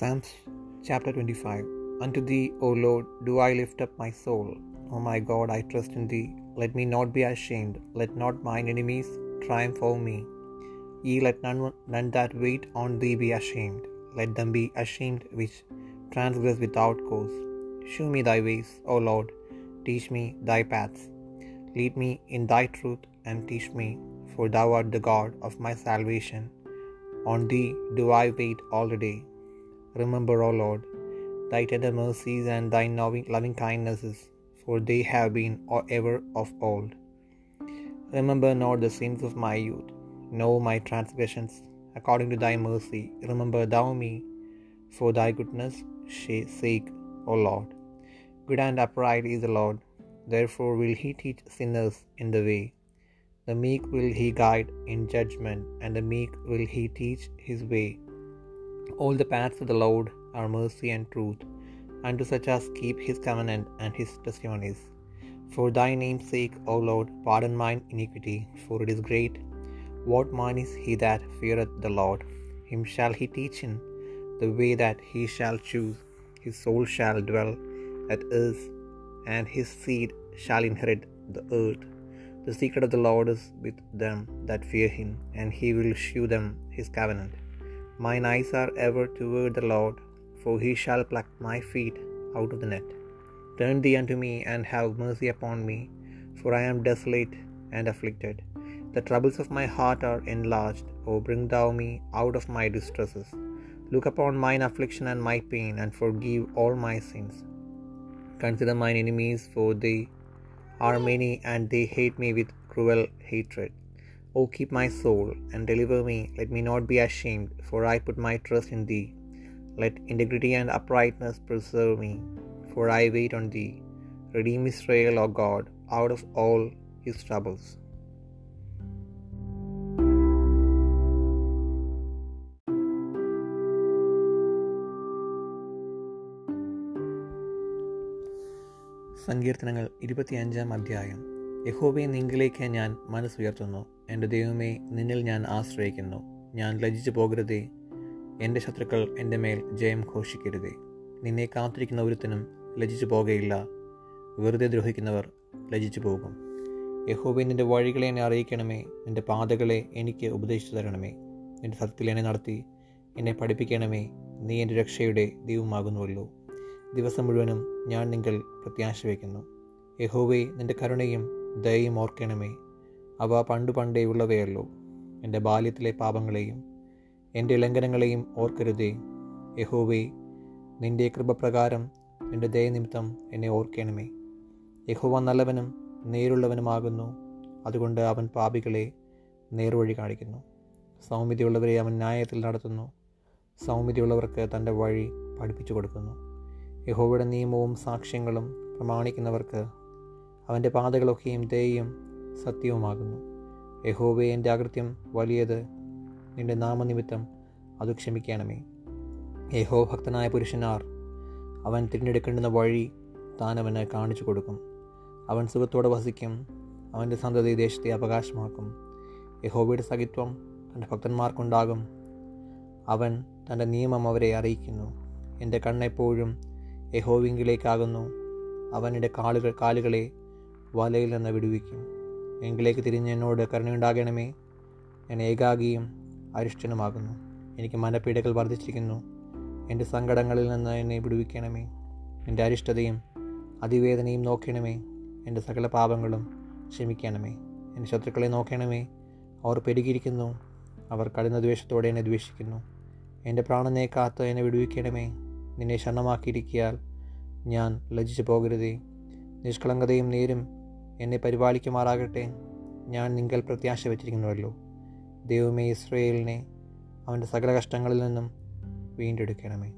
Psalms chapter 25 Unto thee, O Lord, do I lift up my soul. O my God, I trust in thee. Let me not be ashamed. Let not mine enemies triumph over me. Ye let none, none that wait on thee be ashamed. Let them be ashamed which transgress without cause. Shew me thy ways, O Lord. Teach me thy paths. Lead me in thy truth and teach me, for thou art the God of my salvation. On thee do I wait all the day. Remember, O Lord, thy tender mercies and thy loving kindnesses, for they have been ever of old. Remember not the sins of my youth, nor my transgressions. According to thy mercy, remember thou me, for thy goodness' sake, O Lord. Good and upright is the Lord, therefore will he teach sinners in the way. The meek will he guide in judgment, and the meek will he teach his way. All the paths of the Lord are mercy and truth unto such as keep his covenant and his testimonies. For thy name's sake, O Lord, pardon mine iniquity, for it is great. What man is he that feareth the Lord? Him shall he teach in the way that he shall choose. His soul shall dwell at earth, and his seed shall inherit the earth. The secret of the Lord is with them that fear him, and he will shew them his covenant. Mine eyes are ever toward the Lord, for he shall pluck my feet out of the net. Turn thee unto me, and have mercy upon me, for I am desolate and afflicted. The troubles of my heart are enlarged. O bring thou me out of my distresses. Look upon mine affliction and my pain, and forgive all my sins. Consider mine enemies, for they are many, and they hate me with cruel hatred. O keep my soul, and deliver me. Let me not be ashamed, for I put my trust in thee. Let integrity and uprightness preserve me, for I wait on thee. Redeem Israel, O God, out of all his troubles. സങ്കീർത്തനങ്ങൾ ഇരുപത്തിയഞ്ചാം അധ്യായം യഹോബയെ നിങ്കിലേക്ക് ഞാൻ മനസ്സുയർത്തുന്നു. എന്റെ ദൈവമേ നിന്നിൽ ഞാൻ ആശ്രയിക്കുന്നു. ഞാൻ ലജിച്ചു പോകരുതേ. എന്റെ ശത്രുക്കൾ എന്റെ മേൽ ജയം ഘോഷിക്കരുതേ. നിന്നെ കാത്തിരിക്കുന്ന ഒരുത്തനും ലജിച്ചു പോകുകയില്ല വെറുതെ ദ്രോഹിക്കുന്നവർ ലജിച്ചു പോകും. യഹോബെ നിന്റെ വഴികളെ എന്നെ അറിയിക്കണമേ. നിന്റെ പാതകളെ എനിക്ക് ഉപദേശിച്ചു തരണമേ. നിന്റെ സത്യത്തിൽ എന്നെ നടത്തി എന്നെ പഠിപ്പിക്കണമേ. നീ എന്റെ രക്ഷയുടെ ദൈവമാകുന്നുവല്ലോ. ദിവസം മുഴുവനും ഞാൻ നിങ്ങൾ പ്രത്യാശ വയ്ക്കുന്നു. യഹോവേ നിന്റെ കരുണയും ദയയും ഓർക്കണമേ. അവ പണ്ടു പണ്ടേ ഉള്ളവയല്ലോ. എന്റെ ബാല്യത്തിലെ പാപങ്ങളെയും എന്റെ ലംഘനങ്ങളെയും ഓർക്കരുതേ. യഹോവേ നിന്റെ കൃപപ്രകാരം നിന്റെ ദയനിമിത്തം എന്നെ ഓർക്കണമേ. യഹോവ നല്ലവനും നേരുള്ളവനുമാകുന്നു. അതുകൊണ്ട് അവൻ പാപികളെ നേർവഴി കാണിക്കുന്നു. സൗമ്യതയുള്ളവരെ അവൻ ന്യായത്തിൽ നടത്തുന്നു. സൗമ്യതയുള്ളവർക്ക് തന്റെ വഴി പഠിപ്പിച്ചു കൊടുക്കുന്നു. യഹോവയുടെ നിയമവും സാക്ഷ്യങ്ങളും പ്രമാണിക്കുന്നവർക്ക് അവന്റെ പാതകളൊക്കെയും ദയയും സത്യവുമാകുന്നു. യഹോബെ എന്റെ അകൃത്യം വലിയത് നിന്റെ നാമനിമിത്തം അത് ക്ഷമിക്കണമേ. യഹോ ഭക്തനായ പുരുഷനാർ അവൻ തിരഞ്ഞെടുക്കേണ്ടുന്ന വഴി താൻ അവന് കാണിച്ചു കൊടുക്കും. അവൻ സുഖത്തോടെ വസിക്കും അവന്റെ സന്തതി ദേശത്തെ അവകാശമാക്കും. യഹോബയുടെ സഹിത്വം തന്റെ ഭക്തന്മാർക്കുണ്ടാകും. അവൻ തന്റെ നിയമം അവരെ അറിയിക്കുന്നു. എന്റെ കണ്ണെപ്പോഴും യഹോവിങ്കിലേക്കാകുന്നു അവന്റെ കാലുകൾ കാലുകളെ വലയിൽ നിന്ന് വിടുവിക്കും. എങ്കിലേക്ക് തിരിഞ്ഞ് എന്നോട് കരുണയുണ്ടാകണമേ. ഞാൻ ഏകാഗിയും അരിഷ്ടനുമാകുന്നു. എനിക്ക് മനപ്പീഡകൾ വർദ്ധിച്ചിരിക്കുന്നു. എന്റെ സങ്കടങ്ങളിൽ നിന്ന് എന്നെ വിടുവിക്കണമേ. എന്റെ അരിഷ്ടതയും അതിവേദനയും നോക്കണമേ. എന്റെ സകല പാപങ്ങളും ക്ഷമിക്കണമേ. എന്റെ ശത്രുക്കളെ നോക്കണമേ. അവർ പെരുകിയിരിക്കുന്നു. അവർ കഠിന ദ്വേഷത്തോടെ എന്നെ ദ്വേഷിക്കുന്നു. എന്റെ പ്രാണനെ കാത്ത് എന്നെ വിടുവിക്കണമേ. നിന്നെ ശരണമാക്കിയിരിക്കിയാൽ ഞാൻ ലജ്ജിച്ചു പോകരുതേ. നിഷ്കളങ്കതയും നേരും എന്നെ പരിപാലിക്കുമാറാകട്ടെ. ഞാൻ നിങ്ങൾ പ്രത്യാശ വച്ചിരിക്കുന്നുവല്ലോ ദൈവമേ ഇസ്രയേലിനെ അവന്റെ സകല കഷ്ടങ്ങളിൽ നിന്നും വീണ്ടെടുക്കണമേ.